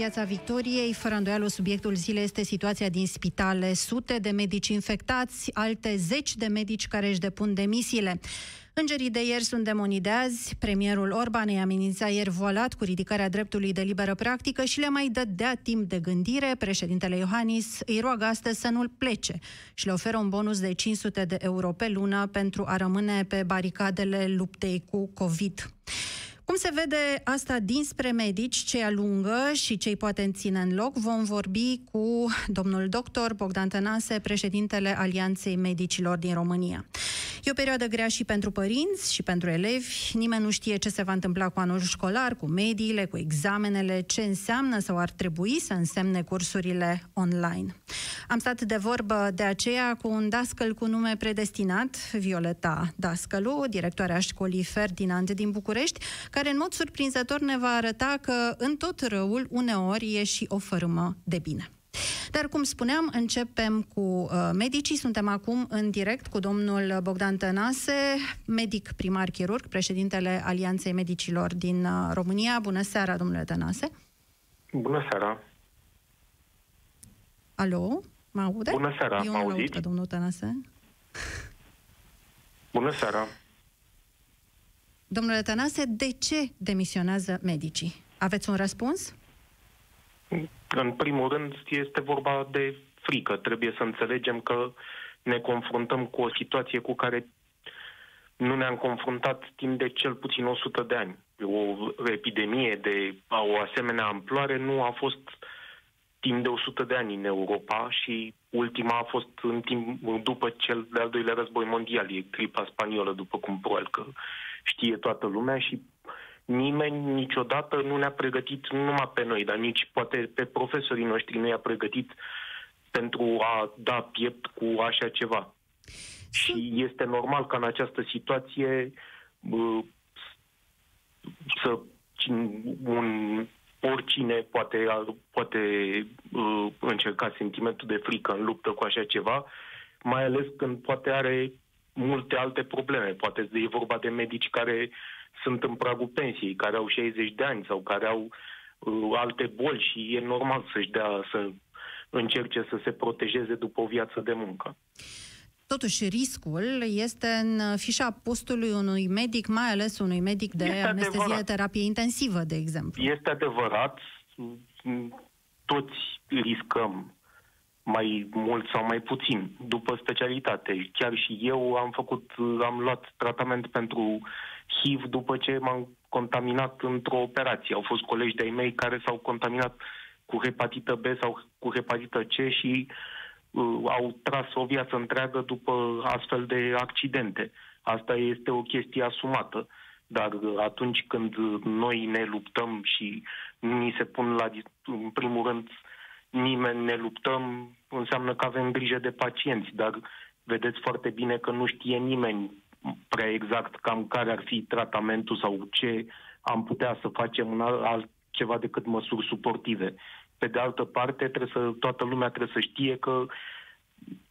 Piața Victoriei, fără îndoială, subiectul zilei este situația din spitale. Sute de medici infectați, alte zeci de medici care își depun demisiile. Îngerii de ieri sunt demonii de azi. Premierul Orban îi amenința ieri voalat cu ridicarea dreptului de liberă practică și le mai dădea timp de gândire. Președintele Iohannis îi roagă astăzi să nu-l plece și le oferă un bonus de 500 de euro pe lună pentru a rămâne pe baricadele luptei cu COVID. Cum se vede asta dinspre medici, cei alungă și cei poate ține în loc, vom vorbi cu domnul doctor Bogdan Tănase, președintele Alianței Medicilor din România. E o perioadă grea și pentru părinți și pentru elevi. Nimeni nu știe ce se va întâmpla cu anul școlar, cu mediile, cu examenele, ce înseamnă sau ar trebui să însemne cursurile online. Am stat de vorbă de aceea cu un dascăl cu nume predestinat, Violeta Dascălu, directoarea școlii Ferdinand din București, care în mod surprinzător ne va arăta că în tot răul uneori e și o fărâmă de bine. Dar, cum spuneam, începem cu uh, medicii. Suntem acum în direct cu domnul Bogdan Tănase, medic primar chirurg, președintele Alianței Medicilor din uh, România. Bună seara, domnule Tănase! Bună seara! Alo? Mă aude? Bună seara, Eu mă nu auziți? pe domnul Tănase. Bună seara! Domnule Tănase, de ce demisionează medicii? Aveți un răspuns? În primul rând, este vorba de frică. Trebuie să înțelegem că ne confruntăm cu o situație cu care nu ne-am confruntat timp de cel puțin 100 de ani. O epidemie de o asemenea amploare nu a fost timp de 100 de ani în Europa și ultima a fost în timp, după cel de-al doilea război mondial, e gripa spaniolă, după cum probabil că știe toată lumea și nimeni niciodată nu ne-a pregătit, nu numai pe noi, dar nici poate pe profesorii noștri nu i-a pregătit pentru a da piept cu așa ceva. Și este normal ca în această situație bă, să un, oricine poate, poate uh, încerca sentimentul de frică în luptă cu așa ceva, mai ales când poate are multe alte probleme. Poate e vorba de medici care sunt în pragul pensiei, care au 60 de ani sau care au uh, alte boli și e normal să-și dea, să încerce să se protejeze după o viață de muncă. Totuși, riscul este în fișa postului unui medic, mai ales unui medic de este anestezie adevărat. terapie intensivă, de exemplu. Este adevărat, toți riscăm mai mult sau mai puțin, după specialitate. Chiar și eu am făcut, am luat tratament pentru HIV după ce m-am contaminat într-o operație. Au fost colegi de-ai mei care s-au contaminat cu hepatită B sau cu hepatită C și uh, au tras o viață întreagă după astfel de accidente. Asta este o chestie asumată. Dar atunci când noi ne luptăm și ni se pun la, în primul rând, nimeni ne luptăm, înseamnă că avem grijă de pacienți, dar vedeți foarte bine că nu știe nimeni prea exact cam care ar fi tratamentul sau ce am putea să facem în altceva decât măsuri suportive. Pe de altă parte, trebuie să, toată lumea trebuie să știe că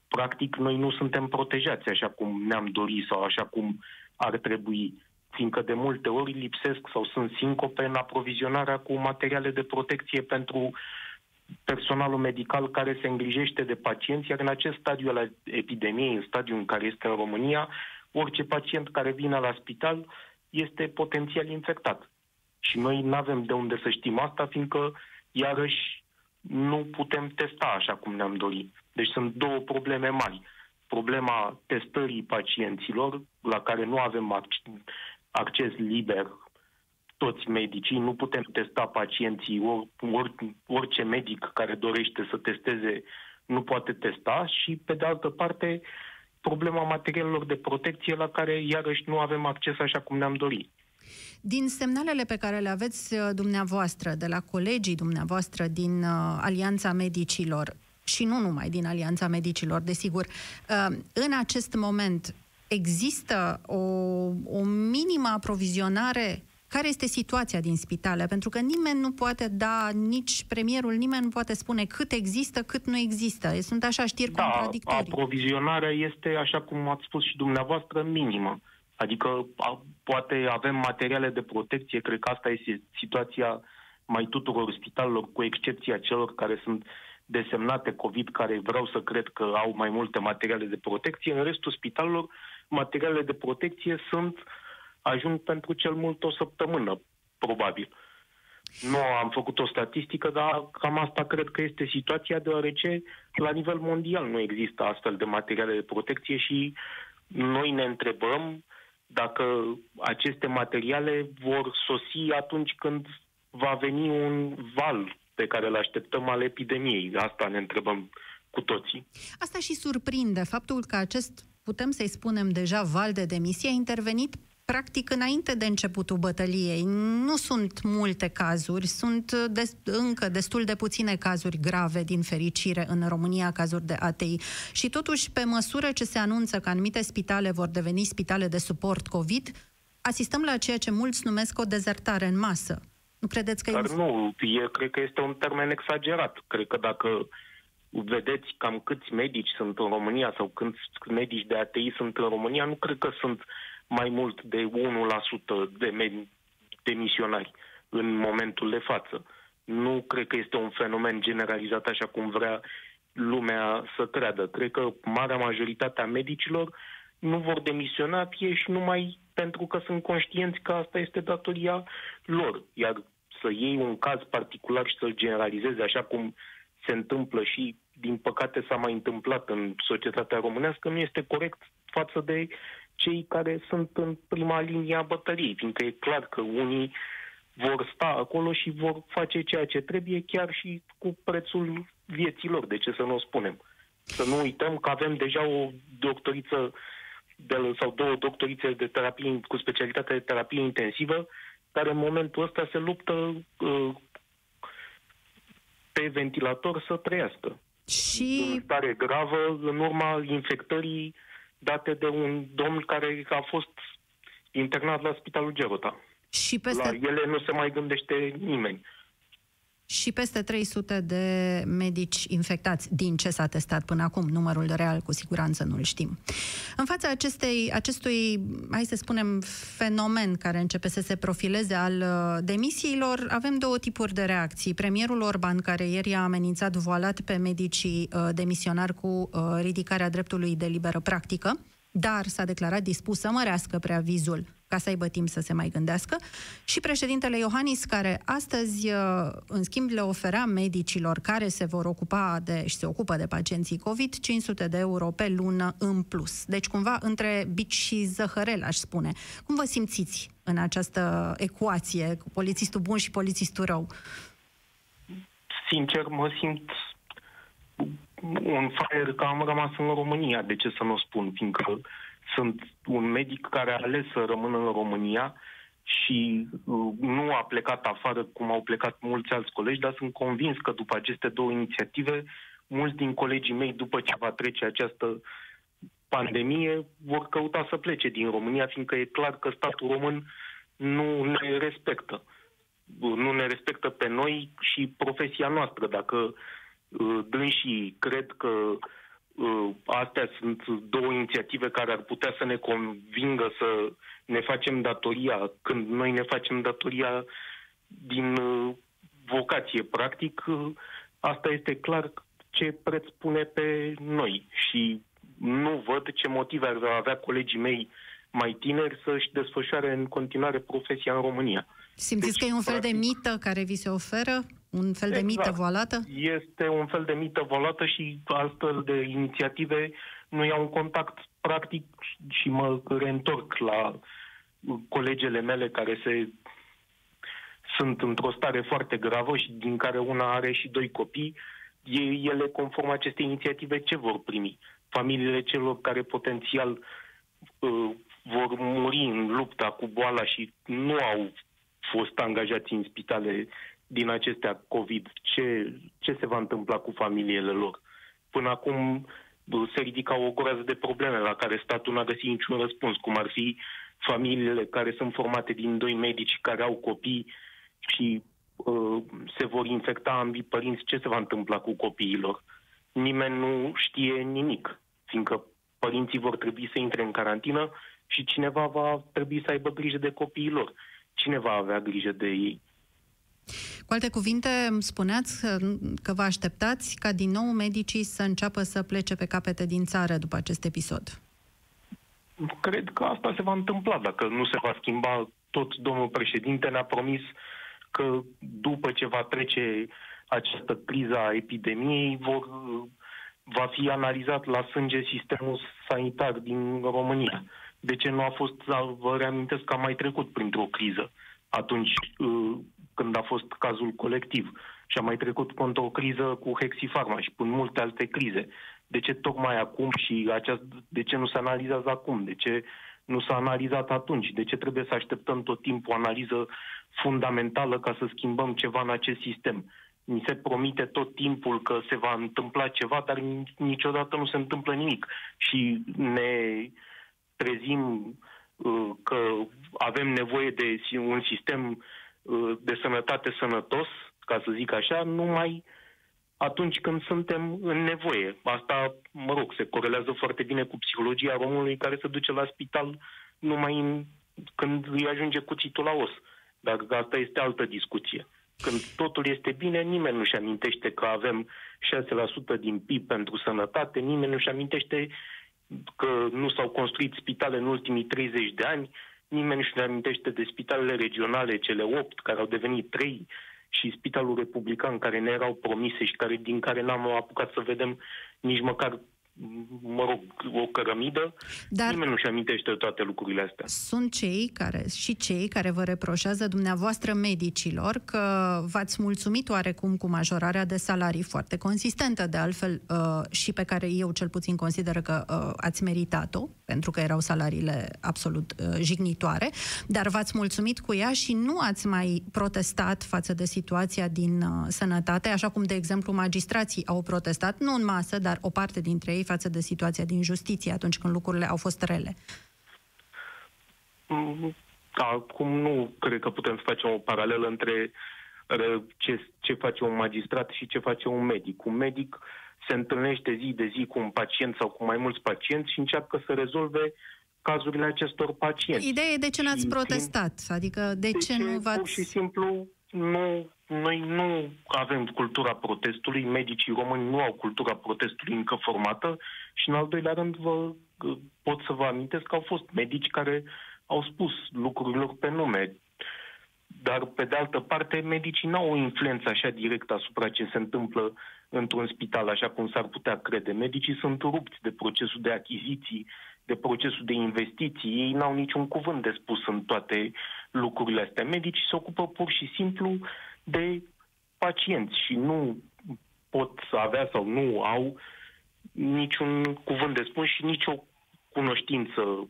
practic noi nu suntem protejați așa cum ne-am dorit sau așa cum ar trebui, fiindcă de multe ori lipsesc sau sunt sincope în aprovizionarea cu materiale de protecție pentru personalul medical care se îngrijește de pacienți, iar în acest stadiu al epidemiei, în stadiul în care este în România, orice pacient care vine la spital este potențial infectat. Și noi nu avem de unde să știm asta, fiindcă, iarăși, nu putem testa așa cum ne-am dorit. Deci sunt două probleme mari. Problema testării pacienților, la care nu avem acces liber toți medicii, nu putem testa pacienții, or, or, orice medic care dorește să testeze nu poate testa și, pe de altă parte, problema materialelor de protecție la care, iarăși, nu avem acces așa cum ne-am dorit. Din semnalele pe care le aveți uh, dumneavoastră, de la colegii dumneavoastră din uh, Alianța Medicilor, și nu numai din Alianța Medicilor, desigur, uh, în acest moment există o, o minimă aprovizionare care este situația din spitale? Pentru că nimeni nu poate da, nici premierul, nimeni nu poate spune cât există, cât nu există. Sunt așa știri da, contradictorii. aprovizionarea este, așa cum ați spus și dumneavoastră, minimă. Adică a, poate avem materiale de protecție, cred că asta este situația mai tuturor spitalelor, cu excepția celor care sunt desemnate COVID, care vreau să cred că au mai multe materiale de protecție. În restul spitalelor, materialele de protecție sunt, ajung pentru cel mult o săptămână, probabil. Nu am făcut o statistică, dar cam asta cred că este situația, deoarece la nivel mondial nu există astfel de materiale de protecție și noi ne întrebăm dacă aceste materiale vor sosi atunci când va veni un val pe care îl așteptăm al epidemiei. Asta ne întrebăm cu toții. Asta și surprinde faptul că acest, putem să-i spunem deja, val de demisie a intervenit practic înainte de începutul bătăliei. Nu sunt multe cazuri, sunt des, încă destul de puține cazuri grave, din fericire, în România, cazuri de ATI. Și totuși, pe măsură ce se anunță că anumite spitale vor deveni spitale de suport COVID, asistăm la ceea ce mulți numesc o dezertare în masă. Nu credeți că Dar e... nu, eu cred că este un termen exagerat. Cred că dacă vedeți cam câți medici sunt în România sau câți medici de ATI sunt în România, nu cred că sunt mai mult de 1% de demisionari în momentul de față. Nu cred că este un fenomen generalizat așa cum vrea lumea să creadă. Cred că marea majoritate a medicilor nu vor demisiona fie și numai pentru că sunt conștienți că asta este datoria lor. Iar să iei un caz particular și să-l generalizeze așa cum se întâmplă și, din păcate, s-a mai întâmplat în societatea românească, nu este corect față de cei care sunt în prima linie a bătăriei, fiindcă e clar că unii vor sta acolo și vor face ceea ce trebuie, chiar și cu prețul vieților, de ce să nu o spunem. Să nu uităm că avem deja o doctoriță de, sau două doctorițe de terapie cu specialitate de terapie intensivă, care în momentul ăsta se luptă uh, pe ventilator să trăiască. Și... În stare gravă, în urma infectării date de un domn care a fost internat la Spitalul Gerota. Și peste... La ele nu se mai gândește nimeni și peste 300 de medici infectați din ce s-a testat până acum. Numărul real cu siguranță nu-l știm. În fața acestei, acestui, hai să spunem, fenomen care începe să se profileze al uh, demisiilor, avem două tipuri de reacții. Premierul Orban, care ieri a amenințat voalat pe medicii uh, demisionari cu uh, ridicarea dreptului de liberă practică, dar s-a declarat dispus să mărească preavizul ca să aibă timp să se mai gândească, și președintele Iohannis, care astăzi, uh, în schimb, le oferea medicilor care se vor ocupa de, și se ocupă de pacienții COVID 500 de euro pe lună în plus. Deci, cumva, între bici și zăhărel, aș spune. Cum vă simțiți în această ecuație cu polițistul bun și polițistul rău? Sincer, mă simt un fraier că am rămas în România, de ce să nu spun, fiindcă sunt un medic care a ales să rămână în România și uh, nu a plecat afară cum au plecat mulți alți colegi, dar sunt convins că după aceste două inițiative, mulți din colegii mei, după ce va trece această pandemie, vor căuta să plece din România, fiindcă e clar că statul român nu ne respectă. Nu ne respectă pe noi și profesia noastră. Dacă uh, dânsii cred că Uh, astea sunt două inițiative care ar putea să ne convingă să ne facem datoria când noi ne facem datoria din uh, vocație. Practic, uh, asta este clar ce preț pune pe noi și nu văd ce motive ar avea colegii mei mai tineri să-și desfășoare în continuare profesia în România. Simțiți deci, că e un fel practic, de mită care vi se oferă? Un fel de exact. mită voalată? Este un fel de mită voalată și astfel de inițiative nu iau un contact practic și mă reîntorc la colegele mele care se sunt într-o stare foarte gravă și din care una are și doi copii, ele, conform acestei inițiative, ce vor primi? Familiile celor care potențial uh, vor muri în lupta cu boala și nu au fost angajați în spitale din acestea COVID, ce, ce se va întâmpla cu familiile lor? Până acum se ridica o groază de probleme la care statul n-a găsit niciun răspuns, cum ar fi familiile care sunt formate din doi medici care au copii și uh, se vor infecta ambii părinți, ce se va întâmpla cu copiilor? Nimeni nu știe nimic, fiindcă părinții vor trebui să intre în carantină și cineva va trebui să aibă grijă de copiilor. Cine va avea grijă de ei? Cu alte cuvinte, spuneați că vă așteptați ca din nou medicii să înceapă să plece pe capete din țară după acest episod. Cred că asta se va întâmpla dacă nu se va schimba tot domnul președinte ne-a promis că după ce va trece această criză a epidemiei, vor, va fi analizat la sânge sistemul sanitar din România. De ce nu a fost, vă reamintesc că am mai trecut printr-o criză atunci uh, când a fost cazul colectiv și a mai trecut printr-o criză cu Hexifarma și până multe alte crize. De ce tocmai acum și aceast, de ce nu se analizează acum? De ce nu s-a analizat atunci? De ce trebuie să așteptăm tot timpul o analiză fundamentală ca să schimbăm ceva în acest sistem? Ni se promite tot timpul că se va întâmpla ceva, dar niciodată nu se întâmplă nimic. Și ne trezim uh, că avem nevoie de un sistem uh, de sănătate sănătos, ca să zic așa, numai atunci când suntem în nevoie. Asta, mă rog, se corelează foarte bine cu psihologia românului care se duce la spital numai în, când îi ajunge cuțitul la os. Dar asta este altă discuție. Când totul este bine, nimeni nu-și amintește că avem 6% din PIB pentru sănătate, nimeni nu-și amintește că nu s-au construit spitale în ultimii 30 de ani, nimeni nu-și amintește de spitalele regionale, cele 8, care au devenit 3, și Spitalul Republican care ne erau promise și care, din care n-am apucat să vedem nici măcar mă rog, o cărămidă, Dar nimeni nu-și amintește toate lucrurile astea. Sunt cei care, și cei care vă reproșează dumneavoastră medicilor că v-ați mulțumit oarecum cu majorarea de salarii foarte consistentă, de altfel uh, și pe care eu cel puțin consider că uh, ați meritat-o, pentru că erau salariile absolut uh, jignitoare, dar v-ați mulțumit cu ea și nu ați mai protestat față de situația din sănătate, așa cum, de exemplu, magistrații au protestat, nu în masă, dar o parte dintre ei față de situația din justiție atunci când lucrurile au fost rele? Mm, acum nu cred că putem să facem o paralelă între ce, ce face un magistrat și ce face un medic. Un medic se întâlnește zi de zi cu un pacient sau cu mai mulți pacienți și încearcă să rezolve cazurile acestor pacienți. Ideea e de ce n-ați protestat? Adică de, de ce, ce nu v-ați... Pur și simplu nu, noi nu avem cultura protestului, medicii români nu au cultura protestului încă formată și în al doilea rând vă, pot să vă amintesc că au fost medici care au spus lucrurilor pe nume. Dar, pe de altă parte, medicii nu au o influență așa directă asupra ce se întâmplă într-un spital, așa cum s-ar putea crede. Medicii sunt rupți de procesul de achiziții, de procesul de investiții. Ei n-au niciun cuvânt de spus în toate lucrurile astea. Medicii se ocupă pur și simplu de pacienți și nu pot să avea sau nu au niciun cuvânt de spus și nicio cunoștință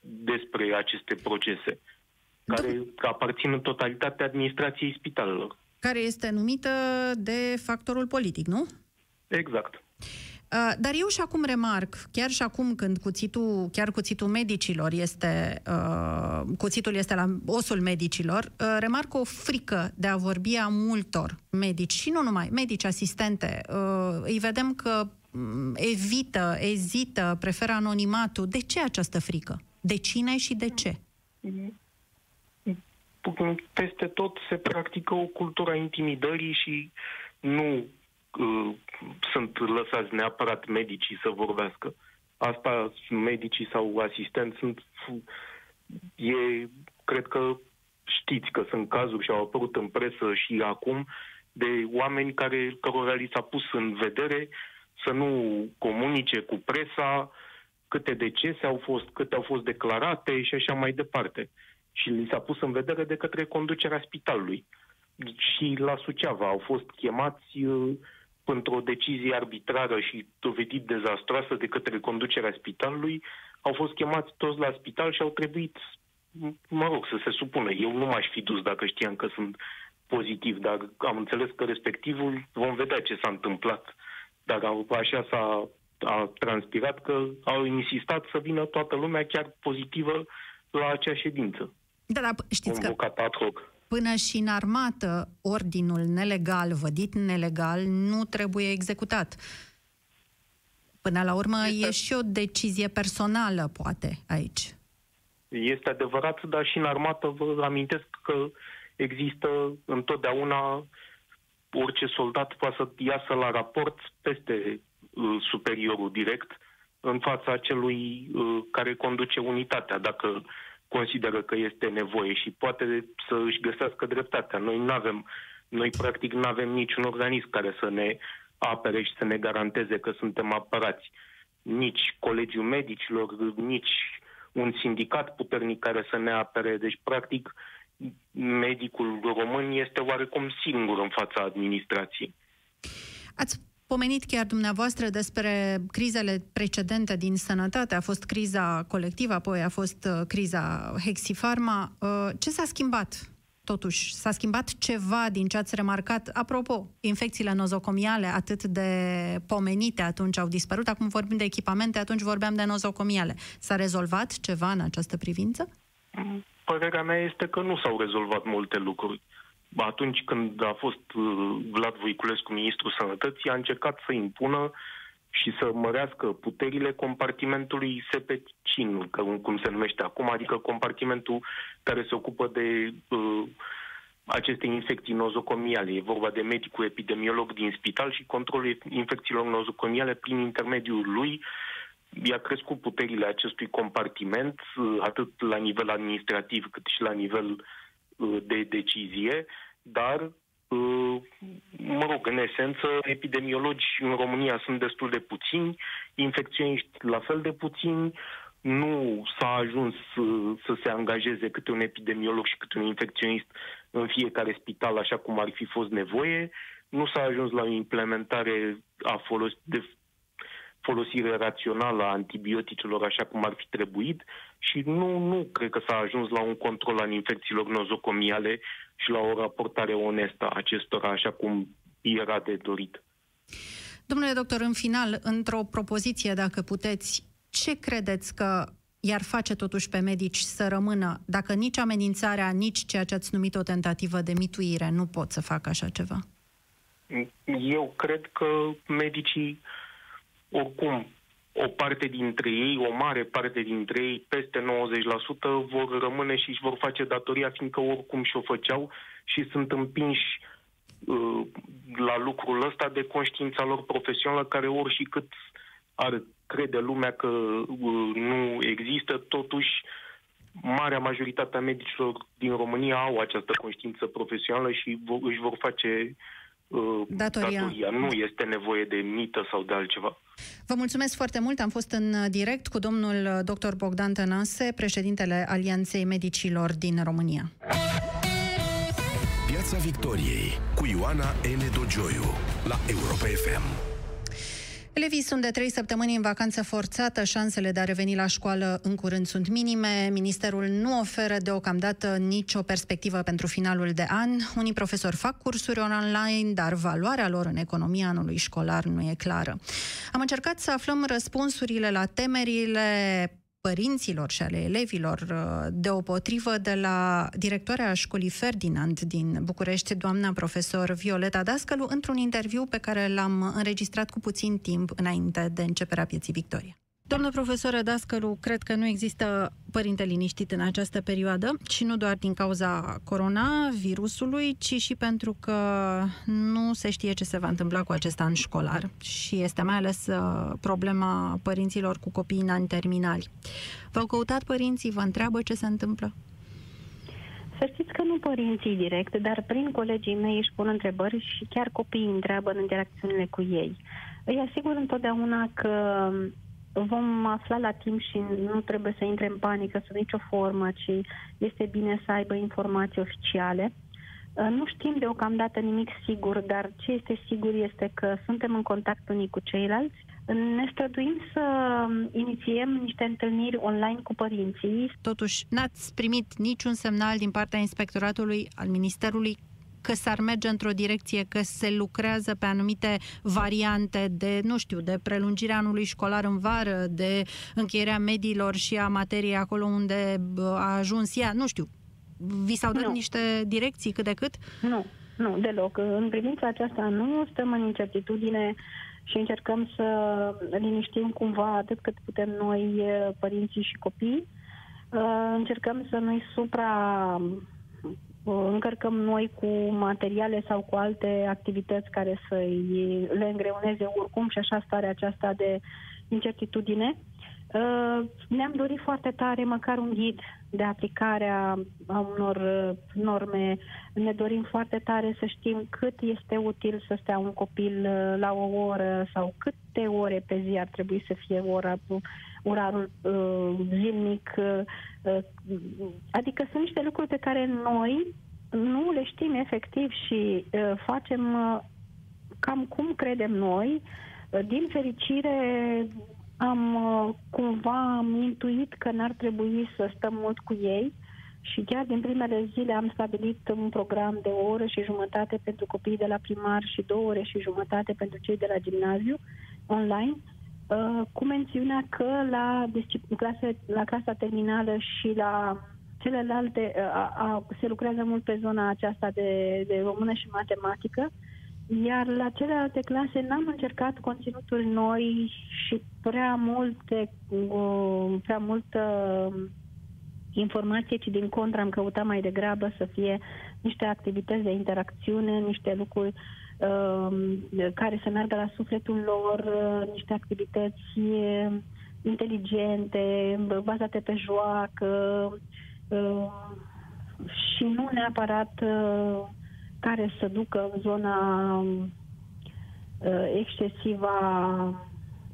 despre aceste procese, care aparțin în totalitate administrației spitalelor. Care este numită de factorul politic, nu? Exact. Uh, dar eu și acum remarc, chiar și acum când cuțitul, chiar cuțitul medicilor este, uh, cuțitul este la osul medicilor, uh, remarc o frică de a vorbi a multor medici și nu numai, medici, asistente. Uh, îi vedem că um, evită, ezită, preferă anonimatul. De ce această frică? De cine și de ce? Peste tot se practică o cultură a intimidării și nu uh, sunt lăsați neapărat medicii să vorbească. Asta medicii sau asistenți sunt... E, cred că știți că sunt cazuri și au apărut în presă și acum de oameni care, cărora li s-a pus în vedere să nu comunice cu presa câte decese au fost, câte au fost declarate și așa mai departe. Și li s-a pus în vedere de către conducerea spitalului. Și la Suceava au fost chemați uh, într-o decizie arbitrară și dovedit dezastroasă de către conducerea spitalului, au fost chemați toți la spital și au trebuit, mă rog, să se supună. Eu nu m-aș fi dus dacă știam că sunt pozitiv, dar am înțeles că respectivul vom vedea ce s-a întâmplat. Dar așa s-a a transpirat că au insistat să vină toată lumea chiar pozitivă la acea ședință. Da, da, știți că... ad hoc până și în armată ordinul nelegal, vădit nelegal, nu trebuie executat. Până la urmă este... e și o decizie personală, poate, aici. Este adevărat, dar și în armată vă amintesc că există întotdeauna orice soldat poate să iasă la raport peste uh, superiorul direct în fața celui uh, care conduce unitatea, dacă consideră că este nevoie și poate să își găsească dreptatea. Noi nu avem, noi practic nu avem niciun organism care să ne apere și să ne garanteze că suntem apărați. Nici Colegiul Medicilor, nici un sindicat puternic care să ne apere. Deci, practic, medicul român este oarecum singur în fața administrației. Ați pomenit chiar dumneavoastră despre crizele precedente din sănătate. A fost criza colectivă, apoi a fost uh, criza Hexifarma. Uh, ce s-a schimbat Totuși, s-a schimbat ceva din ce ați remarcat? Apropo, infecțiile nozocomiale atât de pomenite atunci au dispărut. Acum vorbim de echipamente, atunci vorbeam de nozocomiale. S-a rezolvat ceva în această privință? Părerea mea este că nu s-au rezolvat multe lucruri. Atunci când a fost uh, Vlad Voiculescu ministrul sănătății, a încercat să impună și să mărească puterile compartimentului SPCIN, cum se numește acum, adică compartimentul care se ocupă de uh, aceste infecții nozocomiale. E vorba de medicul epidemiolog din spital și controlul infecțiilor nozocomiale prin intermediul lui i-a crescut puterile acestui compartiment, uh, atât la nivel administrativ cât și la nivel uh, de decizie, dar Uh, mă rog, în esență, epidemiologi în România sunt destul de puțini, infecționiști la fel de puțini, nu s-a ajuns uh, să se angajeze câte un epidemiolog și câte un infecționist în fiecare spital așa cum ar fi fost nevoie, nu s-a ajuns la o implementare a folos- de folosire rațională a antibioticelor așa cum ar fi trebuit și nu, nu cred că s-a ajuns la un control al infecțiilor nozocomiale și la o raportare onestă a acestora așa cum era de dorit. Domnule doctor, în final, într-o propoziție, dacă puteți, ce credeți că i-ar face totuși pe medici să rămână, dacă nici amenințarea, nici ceea ce ați numit o tentativă de mituire nu pot să facă așa ceva? Eu cred că medicii oricum o parte dintre ei, o mare parte dintre ei, peste 90%, vor rămâne și își vor face datoria, fiindcă oricum și-o făceau și sunt împinși uh, la lucrul ăsta de conștiința lor profesională, care ori și cât ar crede lumea că uh, nu există, totuși marea majoritate a medicilor din România au această conștiință profesională și își vor face Uh, datoria. datoria. Nu este nevoie de mită sau de altceva. Vă mulțumesc foarte mult. Am fost în direct cu domnul dr. Bogdan Tănase, președintele Alianței Medicilor din România. Piața Victoriei cu Ioana N. Dogioiu la Europa FM. Elevii sunt de trei săptămâni în vacanță forțată, șansele de a reveni la școală în curând sunt minime. Ministerul nu oferă deocamdată nicio perspectivă pentru finalul de an. Unii profesori fac cursuri online, dar valoarea lor în economia anului școlar nu e clară. Am încercat să aflăm răspunsurile la temerile părinților și ale elevilor, uh, deopotrivă de la directoarea școlii Ferdinand din București, doamna profesor Violeta Dascălu, într-un interviu pe care l-am înregistrat cu puțin timp înainte de începerea pieții Victoria. Domnul profesor Dascălu, cred că nu există părinte liniștit în această perioadă și nu doar din cauza coronavirusului, ci și pentru că nu se știe ce se va întâmpla cu acest an școlar și este mai ales uh, problema părinților cu copii în ani terminali. V-au căutat părinții, vă întreabă ce se întâmplă? Să știți că nu părinții direct, dar prin colegii mei își pun întrebări și chiar copiii întreabă în interacțiunile cu ei. Îi asigur întotdeauna că vom afla la timp și nu trebuie să intre în panică sub nicio formă, ci este bine să aibă informații oficiale. Uh, nu știm deocamdată nimic sigur, dar ce este sigur este că suntem în contact unii cu ceilalți. Ne străduim să inițiem niște întâlniri online cu părinții. Totuși, n-ați primit niciun semnal din partea inspectoratului al Ministerului că s-ar merge într-o direcție, că se lucrează pe anumite variante de, nu știu, de prelungirea anului școlar în vară, de încheierea mediilor și a materiei acolo unde a ajuns ea, nu știu. Vi s-au dat nu. niște direcții cât de cât? Nu, nu, deloc. În privința aceasta nu stăm în incertitudine și încercăm să liniștim cumva atât cât putem noi, părinții și copii. Încercăm să nu-i supra încărcăm noi cu materiale sau cu alte activități care să le îngreuneze oricum și așa starea aceasta de incertitudine. Uh, ne-am dorit foarte tare măcar un ghid de aplicare a, a unor uh, norme. Ne dorim foarte tare să știm cât este util să stea un copil uh, la o oră sau câte ore pe zi ar trebui să fie ora, orarul zilnic. Adică sunt niște lucruri pe care noi nu le știm efectiv și facem cam cum credem noi. Din fericire, am uh, cumva am intuit că n-ar trebui să stăm mult cu ei și chiar din primele zile am stabilit un program de o oră și jumătate pentru copiii de la primar și două ore și jumătate pentru cei de la gimnaziu online, uh, cu mențiunea că la, clase, la clasa terminală și la celelalte uh, a, a, se lucrează mult pe zona aceasta de, de română și matematică iar la celelalte clase n-am încercat conținuturi noi și prea multe, uh, prea multă informație, ci din contră am căutat mai degrabă să fie niște activități de interacțiune, niște lucruri uh, care să meargă la sufletul lor, uh, niște activități uh, inteligente, bazate pe joacă uh, și nu neapărat uh, care să ducă în zona uh, excesivă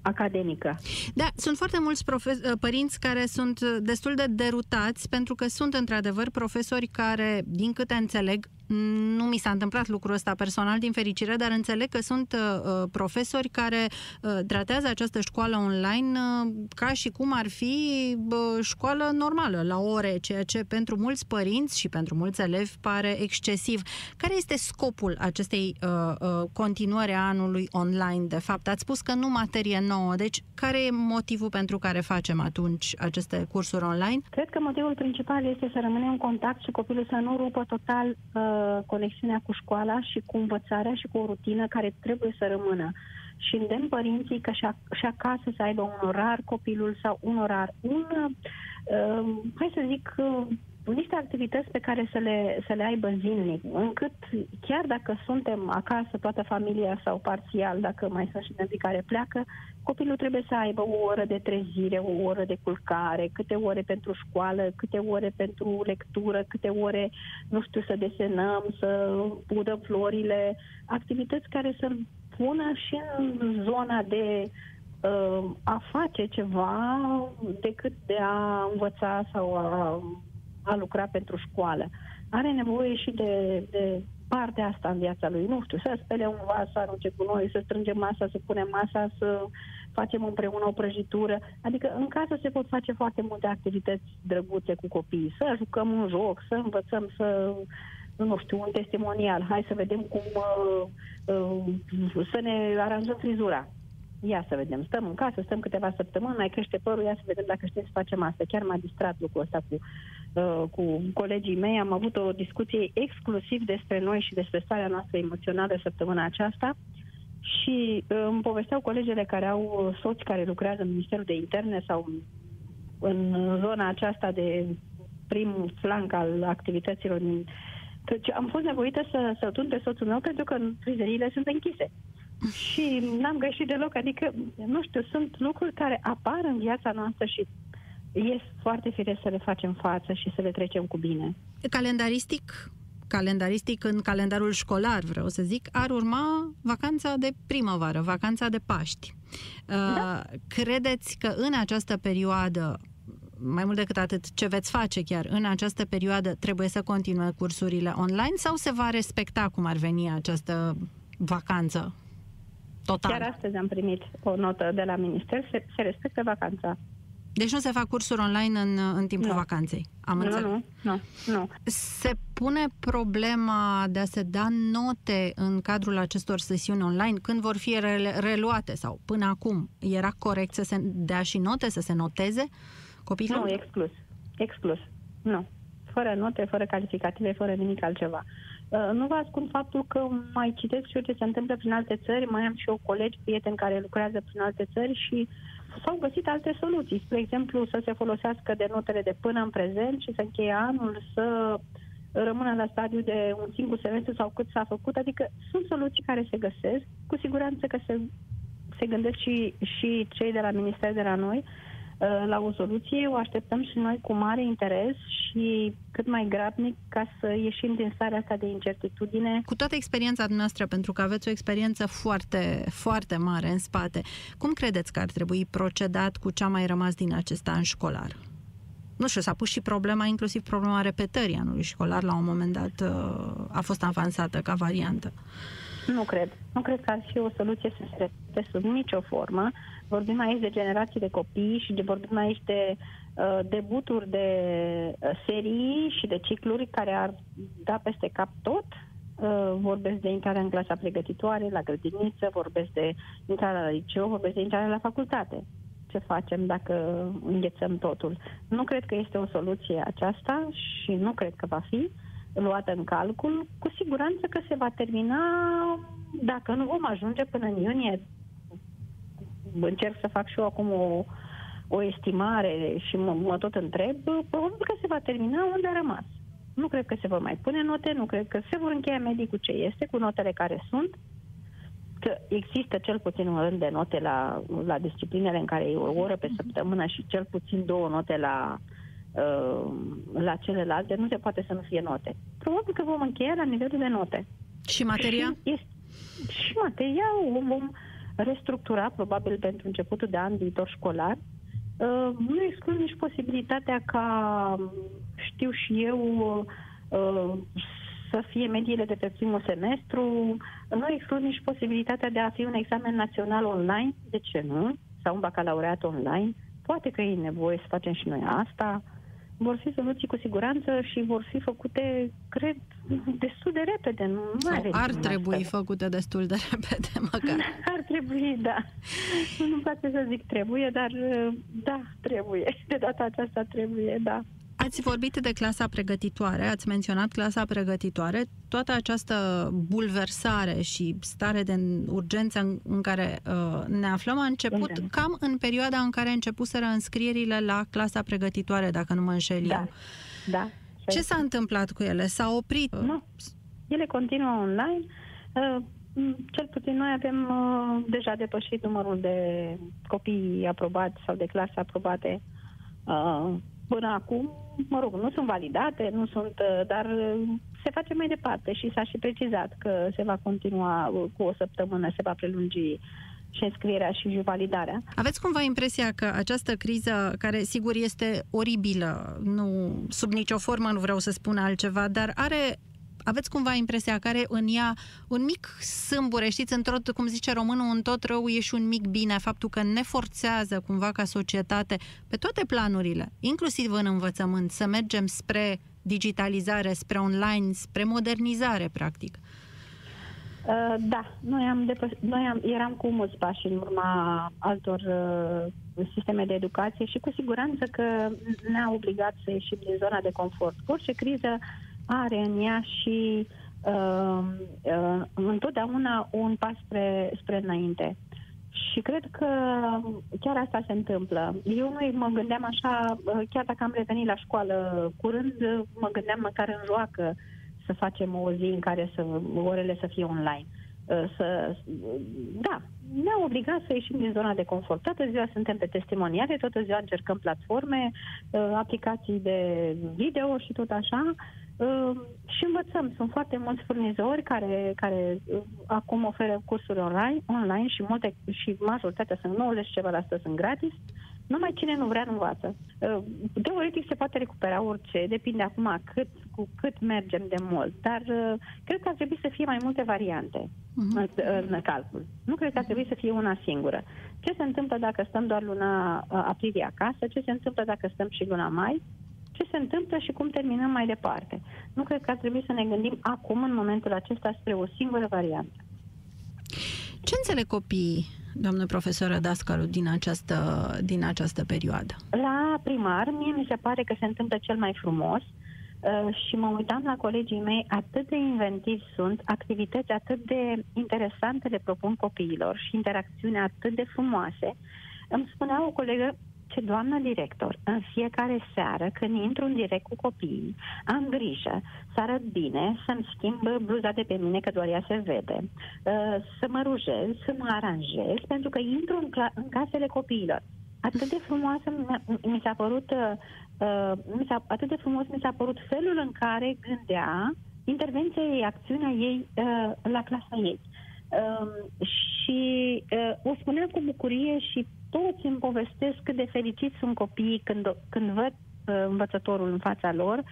academică. Da, sunt foarte mulți profe- uh, părinți care sunt destul de derutați pentru că sunt într-adevăr profesori care, din câte înțeleg, nu mi s-a întâmplat lucrul ăsta personal, din fericire, dar înțeleg că sunt uh, profesori care uh, tratează această școală online uh, ca și cum ar fi uh, școală normală, la ore, ceea ce pentru mulți părinți și pentru mulți elevi pare excesiv. Care este scopul acestei uh, uh, continuări a anului online, de fapt? Ați spus că nu materie nouă, deci care e motivul pentru care facem atunci aceste cursuri online? Cred că motivul principal este să rămânem în contact și copilul să nu rupă total uh, conexiunea cu școala și cu învățarea și cu o rutină care trebuie să rămână. Și îndemn părinții că și, și acasă să aibă un orar copilul sau un orar, un, uh, hai să zic, uh, niște activități pe care să le, să le aibă zilnic, încât chiar dacă suntem acasă, toată familia sau parțial, dacă mai sunt și membrii care pleacă, copilul trebuie să aibă o oră de trezire, o oră de culcare, câte ore pentru școală, câte ore pentru lectură, câte ore, nu știu, să desenăm, să pudăm florile, activități care să pună și în zona de uh, a face ceva decât de a învăța sau a a lucra pentru școală. Are nevoie și de, de partea asta în viața lui. Nu știu, să spele un vas, să arunce cu noi, să strângem masa, să punem masa, să facem împreună o prăjitură. Adică în casă se pot face foarte multe activități drăguțe cu copiii. Să jucăm un joc, să învățăm să nu știu, un testimonial, hai să vedem cum uh, uh, să ne aranjăm frizura. Ia să vedem, stăm în casă, stăm câteva săptămâni, mai crește părul, ia să vedem dacă știm să facem asta. Chiar m-a distrat lucrul ăsta cu Uh, cu colegii mei. Am avut o discuție exclusiv despre noi și despre starea noastră emoțională săptămâna aceasta și uh, îmi povesteau colegele care au soți care lucrează în Ministerul de Interne sau în zona aceasta de prim flanc al activităților din deci am fost nevoită să, să tun pe soțul meu pentru că frizeriile sunt închise. Și n-am greșit deloc, adică, nu știu, sunt lucruri care apar în viața noastră și e foarte firesc să le facem față și să le trecem cu bine. Calendaristic, calendaristic în calendarul școlar, vreau să zic, ar urma vacanța de primăvară, vacanța de Paști. Da. Uh, credeți că în această perioadă mai mult decât atât, ce veți face chiar în această perioadă, trebuie să continue cursurile online sau se va respecta cum ar veni această vacanță total? Chiar astăzi am primit o notă de la minister, se, se respectă vacanța. Deci nu se fac cursuri online în, în timpul nu. vacanței. Am nu, înțeles. Nu, nu, nu. Se pune problema de a se da note în cadrul acestor sesiuni online când vor fi reluate sau până acum era corect să se dea și note, să se noteze copiilor? Nu, exclus. Exclus. Nu. Fără note, fără calificative, fără nimic altceva. Uh, nu vă ascund faptul că mai citesc și eu ce se întâmplă prin alte țări, mai am și eu colegi, prieteni care lucrează prin alte țări și s-au găsit alte soluții. Spre exemplu, să se folosească de notele de până în prezent și să încheie anul, să rămână la stadiu de un singur semestru sau cât s-a făcut. Adică sunt soluții care se găsesc. Cu siguranță că se, se gândesc și, și cei de la Minister de la noi uh, la o soluție. O așteptăm și noi cu mare interes și cât mai grabnic ca să ieșim din starea asta de incertitudine. Cu toată experiența noastră, pentru că aveți o experiență foarte, foarte mare în spate, cum credeți că ar trebui procedat cu ce a mai rămas din acest an școlar? nu știu, s-a pus și problema, inclusiv problema repetării anului școlar, la un moment dat uh, a fost avansată ca variantă. Nu cred. Nu cred că ar fi o soluție să se repete sub nicio formă. Vorbim aici de generații de copii și de vorbim aici de uh, debuturi de uh, serii și de cicluri care ar da peste cap tot. Uh, vorbesc de intrarea în clasa pregătitoare, la grădiniță, vorbesc de intrarea la liceu, vorbesc de intrarea la facultate ce facem dacă înghețăm totul. Nu cred că este o soluție aceasta și nu cred că va fi luată în calcul. Cu siguranță că se va termina dacă nu vom ajunge până în iunie. Încerc să fac și eu acum o, o estimare și mă, mă tot întreb. Probabil că se va termina unde a rămas. Nu cred că se vor mai pune note, nu cred că se vor încheia medii cu ce este, cu notele care sunt că există cel puțin un rând de note la, la disciplinele în care e o oră pe mhm. săptămână și cel puțin două note la, uh, la celelalte, nu se poate să nu fie note. Probabil că vom încheia la nivelul de note. Și materia? Și, este, și materia o vom restructura probabil pentru începutul de an viitor școlar. Uh, nu exclud nici posibilitatea ca, știu și eu, uh, să fie mediile de pe primul semestru. Nu exclud nici posibilitatea de a fi un examen național online, de ce nu? Sau un bacalaureat online. Poate că e nevoie să facem și noi asta. Vor fi soluții cu siguranță și vor fi făcute, cred, destul de repede. Nu Sau ar trebui asta. făcute destul de repede, măcar. Ar trebui, da. Nu-mi place să zic trebuie, dar da, trebuie. De data aceasta trebuie, da. Ați vorbit de clasa pregătitoare, ați menționat clasa pregătitoare. Toată această bulversare și stare de urgență în, în care uh, ne aflăm a început Bine. cam în perioada în care începuseră înscrierile la clasa pregătitoare, dacă nu mă înșel da. Da. Ce s-a întâmplat cu ele? S-a oprit? Nu. Ele continuă online. Uh, cel puțin noi avem uh, deja depășit numărul de copii aprobați sau de clase aprobate uh, până acum, mă rog, nu sunt validate, nu sunt, uh, dar uh, se face mai departe și s-a și precizat că se va continua uh, cu o săptămână, se va prelungi și înscrierea și validarea. Aveți cumva impresia că această criză, care sigur este oribilă, nu sub nicio formă nu vreau să spun altceva, dar are aveți cumva impresia că are în ea un mic sâmbure, știți, într cum zice românul, un tot rău e și un mic bine, faptul că ne forțează cumva ca societate pe toate planurile, inclusiv în învățământ, să mergem spre digitalizare, spre online, spre modernizare, practic. Uh, da, noi, am depăș- noi am, eram cu mulți pași în urma altor uh, sisteme de educație și cu siguranță că ne-a obligat să ieșim din zona de confort. Orice criză are în ea și uh, uh, întotdeauna un pas spre, spre înainte. Și cred că chiar asta se întâmplă. Eu nu mă gândeam așa, uh, chiar dacă am revenit la școală curând, mă gândeam măcar în joacă să facem o zi în care să, orele să fie online. Uh, să, da, ne-au obligat să ieșim din zona de confort. Toată ziua suntem pe testimoniare, toată ziua încercăm platforme, uh, aplicații de video și tot așa Ehm, și învățăm. Sunt foarte mulți furnizori care, care uh, acum oferă cursuri online, online și multe și majoritatea sunt 90 ceva la sunt gratis. Numai cine nu vrea nu învață. Ehm, teoretic se poate recupera orice, depinde acum cât, cu cât mergem de mult, dar uh, cred că ar trebui să fie mai multe variante uh-huh. în, în calcul. Nu cred că ar trebui să fie una singură. Ce se întâmplă dacă stăm doar luna uh, aprilie acasă? Ce se întâmplă dacă stăm și luna mai? Ce se întâmplă și cum terminăm mai departe. Nu cred că ar trebui să ne gândim acum, în momentul acesta, spre o singură variantă. Ce înțeleg copiii, doamnă profesoră Dascalu, din această, din această perioadă? La primar, mie mi se pare că se întâmplă cel mai frumos uh, și mă uitam la colegii mei, atât de inventivi sunt, activități atât de interesante le propun copiilor și interacțiuni atât de frumoase. Îmi spunea o colegă ce doamna director, în fiecare seară, când intru în direct cu copiii, am grijă să arăt bine, să-mi schimb bluza de pe mine, că doar ea se vede, uh, să mă rujez, să mă aranjez, pentru că intru în, cla- în casele copiilor. Atât de frumoasă mi s-a părut, uh, mi s-a, atât de frumos mi s-a părut felul în care gândea intervenția ei, acțiunea ei uh, la clasa ei. Uh, și uh, o spunea cu bucurie și toți îmi povestesc cât de fericiți sunt copiii când, când văd uh, învățătorul în fața lor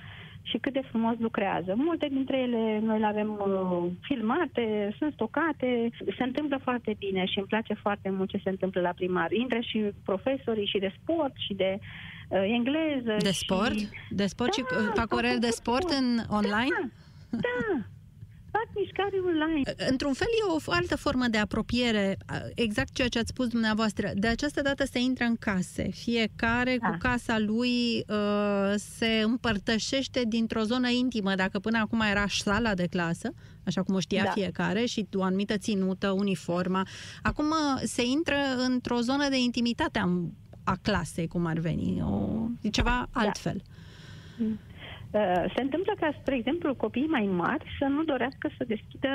și cât de frumos lucrează. Multe dintre ele noi le avem uh, filmate, sunt stocate, se întâmplă foarte bine și îmi place foarte mult ce se întâmplă la primar. Intră și profesorii și de sport și de uh, engleză. De și... sport? De sport da, și fac orele de sport în online? Da, da fac mișcare online. Într-un fel e o altă formă de apropiere, exact ceea ce ați spus dumneavoastră. De această dată se intră în case. Fiecare da. cu casa lui uh, se împărtășește dintr-o zonă intimă. Dacă până acum era sala de clasă, așa cum o știa da. fiecare, și o anumită ținută, uniforma, acum uh, se intră într-o zonă de intimitate a, a clasei, cum ar veni. O, e ceva da. altfel. Mm. Uh, se întâmplă ca, spre exemplu, copiii mai mari să nu dorească să deschidă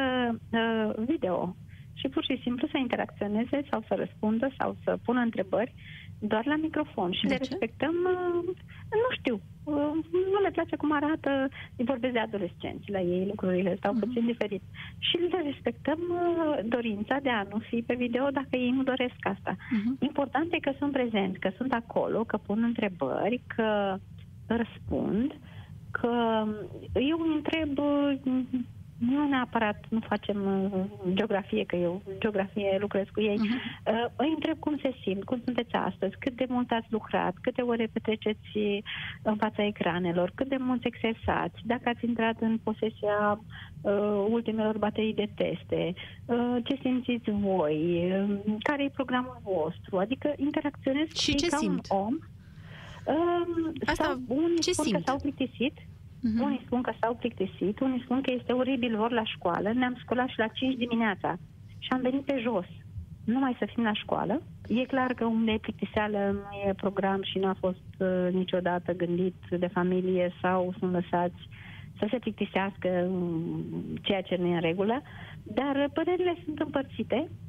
uh, video și pur și simplu să interacționeze sau să răspundă sau să pună întrebări doar la microfon și de le ce? respectăm, uh, nu știu, uh, nu le place cum arată, îi vorbesc de adolescenți, la ei lucrurile stau uh-huh. puțin diferit și le respectăm uh, dorința de a nu fi pe video dacă ei nu doresc asta. Uh-huh. Important e că sunt prezenți, că sunt acolo, că pun întrebări, că răspund uh, că eu îi întreb, nu neapărat, nu facem uh, geografie, că eu geografie lucrez cu ei, uh-huh. îi întreb cum se simt, cum sunteți astăzi, cât de mult ați lucrat, câte ore petreceți în fața ecranelor, cât de mult exersați, dacă ați intrat în posesia uh, ultimelor baterii de teste, uh, ce simțiți voi, uh, care e programul vostru, adică interacționez și ce ca simt? un om Um, Asta, sau unii ce spun simt? că s-au plictisit, uh-huh. unii spun că s-au plictisit, unii spun că este oribil, vor la școală. Ne-am sculat și la 5 dimineața și am venit pe jos. Nu mai să fim la școală. E clar că unde e plictiseală nu e program și n-a fost uh, niciodată gândit de familie sau sunt lăsați să se plictisească um, ceea ce nu e în regulă, dar părerile sunt împărțite Uh,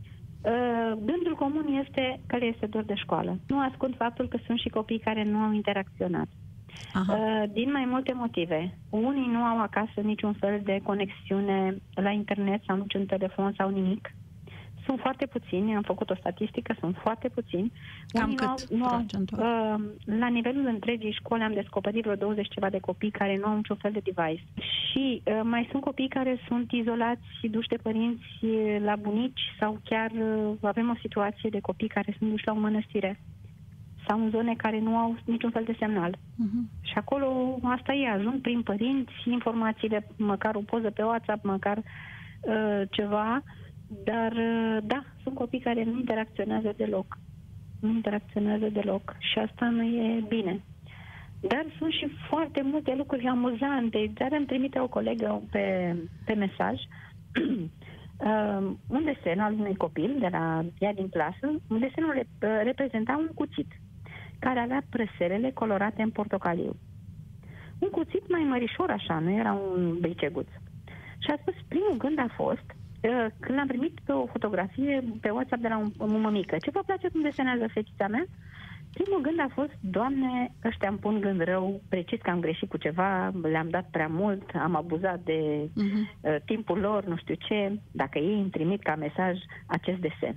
gândul comun este că le este dor de școală. Nu ascund faptul că sunt și copii care nu au interacționat. Aha. Uh, din mai multe motive. Unii nu au acasă niciun fel de conexiune la internet sau niciun telefon sau nimic. Sunt foarte puțini, am făcut o statistică, sunt foarte puțini. Cam Unii cât nu au, uh, La nivelul întregii școli am descoperit vreo 20 ceva de copii care nu au niciun fel de device. Și uh, mai sunt copii care sunt izolați și duși de părinți la bunici sau chiar uh, avem o situație de copii care sunt duși la o mănăstire sau în zone care nu au niciun fel de semnal. Uh-huh. Și acolo asta e, ajung prin părinți, informațiile, măcar o poză pe WhatsApp, măcar uh, ceva, dar, uh, da, sunt copii care nu interacționează deloc. Nu interacționează deloc și asta nu e bine. Dar sunt și foarte multe lucruri amuzante. Dar îmi trimite o colegă pe, pe mesaj uh, un desen al unui copil de la ea din clasă. Un desenul uh, reprezenta un cuțit care avea prăselele colorate în portocaliu. Un cuțit mai mărișor așa, nu era un briceguț. Și a spus, primul gând a fost Uh, când am primit pe o fotografie pe WhatsApp de la un, o mămică, ce vă place cum desenează fetița mea? Primul gând a fost, Doamne, ăștia îmi pun gând rău, precis că am greșit cu ceva, le-am dat prea mult, am abuzat de uh-huh. uh, timpul lor, nu știu ce, dacă ei îmi trimit ca mesaj acest desen.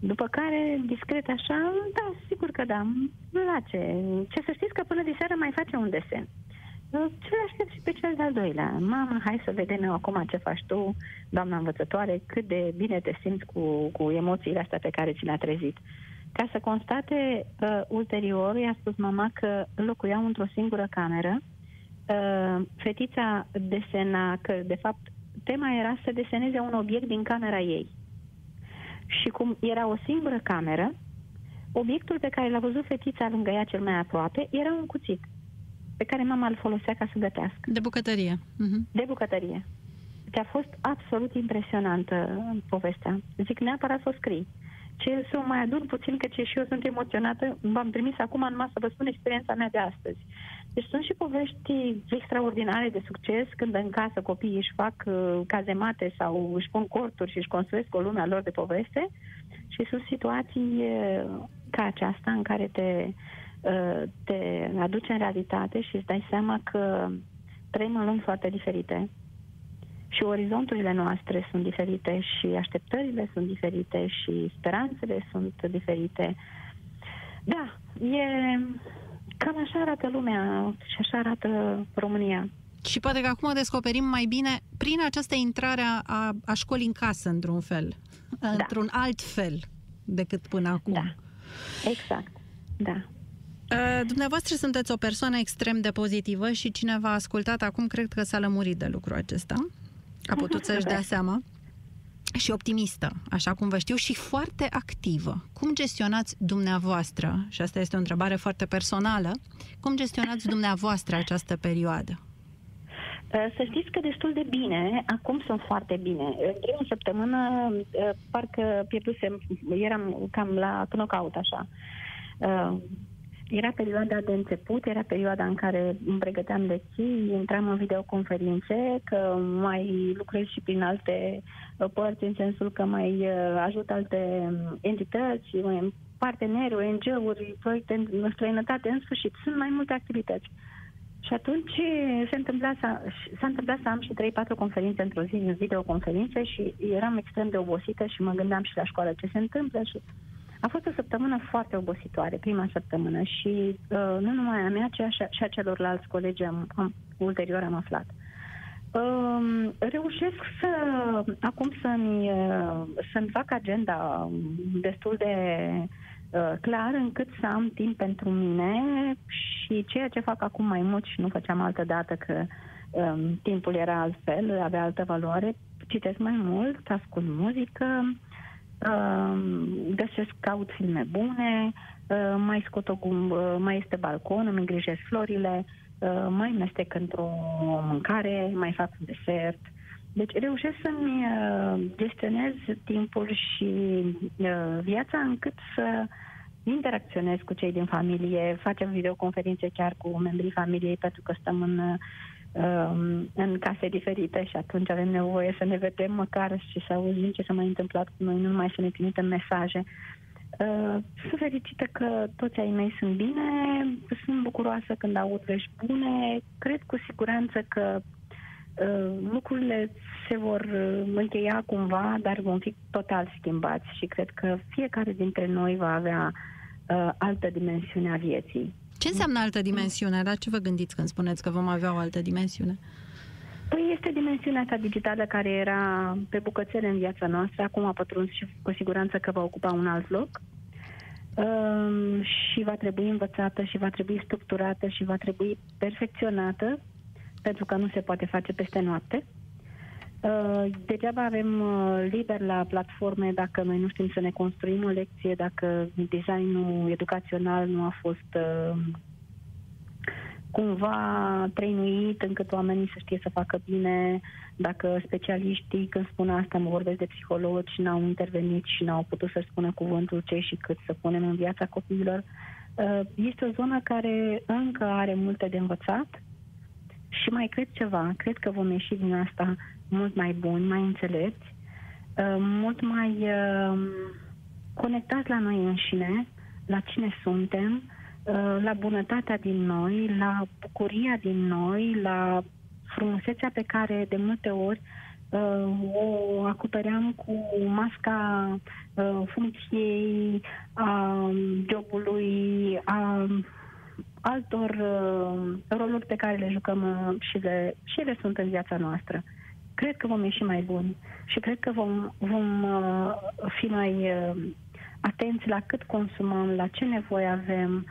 După care, discret așa, da, sigur că da, îmi place. Ce să știți că până de seară mai face un desen. Ce aștept și pe cel de-al doilea? Mamă, hai să vedem eu acum ce faci tu, doamna învățătoare, cât de bine te simți cu, cu emoțiile astea pe care ți le-a trezit. Ca să constate uh, ulterior, i-a spus mama că locuiau într-o singură cameră. Uh, fetița desena că, de fapt, tema era să deseneze un obiect din camera ei. Și cum era o singură cameră, obiectul pe care l-a văzut fetița lângă ea cel mai aproape era un cuțit pe care mama îl folosea ca să gătească. De bucătărie. Uh-huh. De bucătărie. Deci a fost absolut impresionantă povestea. Zic, neapărat să o scrii. ce să o mai adun puțin, că ce și eu sunt emoționată, v-am trimis acum numai să vă spun experiența mea de astăzi. Deci sunt și povești extraordinare de succes când în casă copiii își fac uh, cazemate sau își pun corturi și își construiesc o lume a lor de poveste și sunt situații uh, ca aceasta în care te, uh, te aduce în realitate și îți dai seama că trăim în lumi foarte diferite și orizonturile noastre sunt diferite și așteptările sunt diferite și speranțele sunt diferite. Da, e cam așa arată lumea și așa arată România. Și poate că acum descoperim mai bine prin această intrare a, a școlii în casă, într-un fel, da. într-un alt fel decât până acum. Da, exact, da. Uh, dumneavoastră sunteți o persoană extrem de pozitivă și cine v-a ascultat acum cred că s-a lămurit de lucrul acesta. A putut să-și dea seama. Și optimistă, așa cum vă știu, și foarte activă. Cum gestionați dumneavoastră, și asta este o întrebare foarte personală, cum gestionați dumneavoastră această perioadă? Uh, să știți că destul de bine, acum sunt foarte bine. În prima săptămână, uh, parcă pierdusem, eram cam la knockout, așa. Era perioada de început, era perioada în care îmi pregăteam lecții, intram în videoconferințe, că mai lucrez și prin alte uh, părți, în sensul că mai uh, ajut alte um, entități, parteneri, ONG-uri, proiecte în străinătate, în sfârșit. Sunt mai multe activități. Și atunci se întâmpla să, s-a întâmplat să am și 3-4 conferințe într-o zi, în videoconferințe și eram extrem de obosită și mă gândeam și la școală ce se întâmplă și a fost o săptămână foarte obositoare, prima săptămână și uh, nu numai a mea, ci a, și a celorlalți colegi am, am, ulterior am aflat. Uh, reușesc să acum să-mi, uh, să-mi fac agenda destul de uh, clar încât să am timp pentru mine și ceea ce fac acum mai mult și nu făceam altă dată că um, timpul era altfel, avea altă valoare, citesc mai mult, ascult muzică, găsesc, caut filme bune, mai scot o gum, mai este balcon, îmi îngrijesc florile, mai mestec într-o mâncare, mai fac un desert. Deci reușesc să-mi gestionez timpul și viața încât să interacționez cu cei din familie, facem videoconferințe chiar cu membrii familiei pentru că stăm în Um, în case diferite și atunci avem nevoie să ne vedem măcar și să auzim ce s-a mai întâmplat cu noi, nu numai să ne trimitem mesaje. Uh, sunt fericită că toți ai mei sunt bine, sunt bucuroasă când aud vești bune, cred cu siguranță că uh, lucrurile se vor uh, încheia cumva, dar vom fi total schimbați și cred că fiecare dintre noi va avea uh, altă dimensiune a vieții. Ce înseamnă altă dimensiune? La ce vă gândiți când spuneți că vom avea o altă dimensiune? Păi este dimensiunea asta digitală care era pe bucățele în viața noastră, acum a pătruns și cu siguranță că va ocupa un alt loc um, și va trebui învățată și va trebui structurată și va trebui perfecționată pentru că nu se poate face peste noapte. Uh, degeaba avem uh, liber la platforme dacă noi nu știm să ne construim o lecție, dacă designul educațional nu a fost uh, cumva trăinuit încât oamenii să știe să facă bine, dacă specialiștii când spun asta mă vorbesc de psihologi n-au intervenit și n-au putut să spună cuvântul ce și cât să punem în viața copiilor. Este o zonă care încă are multe de învățat. Și mai cred ceva, cred că vom ieși din asta mult mai buni, mai înțelepți, uh, mult mai uh, conectați la noi înșine, la cine suntem, uh, la bunătatea din noi, la bucuria din noi, la frumusețea pe care de multe ori o acopeream cu masca funcției, a jobului, a altor roluri pe care le jucăm și le, și le sunt în viața noastră cred că vom ieși mai buni și cred că vom, vom uh, fi mai uh, atenți la cât consumăm, la ce nevoie avem,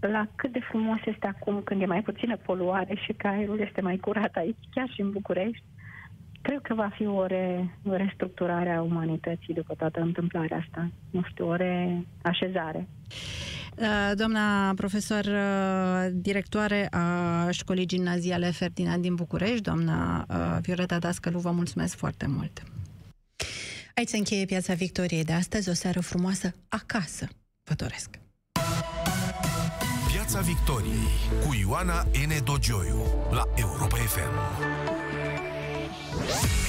la cât de frumos este acum când e mai puțină poluare și că aerul este mai curat aici, chiar și în București. Cred că va fi o, re, o restructurare a umanității după toată întâmplarea asta. Nu știu, o reașezare. Uh, doamna profesor uh, directoare a școlii gimnaziale Ferdinand din București, doamna uh, Violeta Dascălu, vă mulțumesc foarte mult. Aici se încheie Piața Victoriei de astăzi. O seară frumoasă acasă. Vă doresc! Piața Victoriei cu Ioana N. Dogioiu la Europa FM. Bye.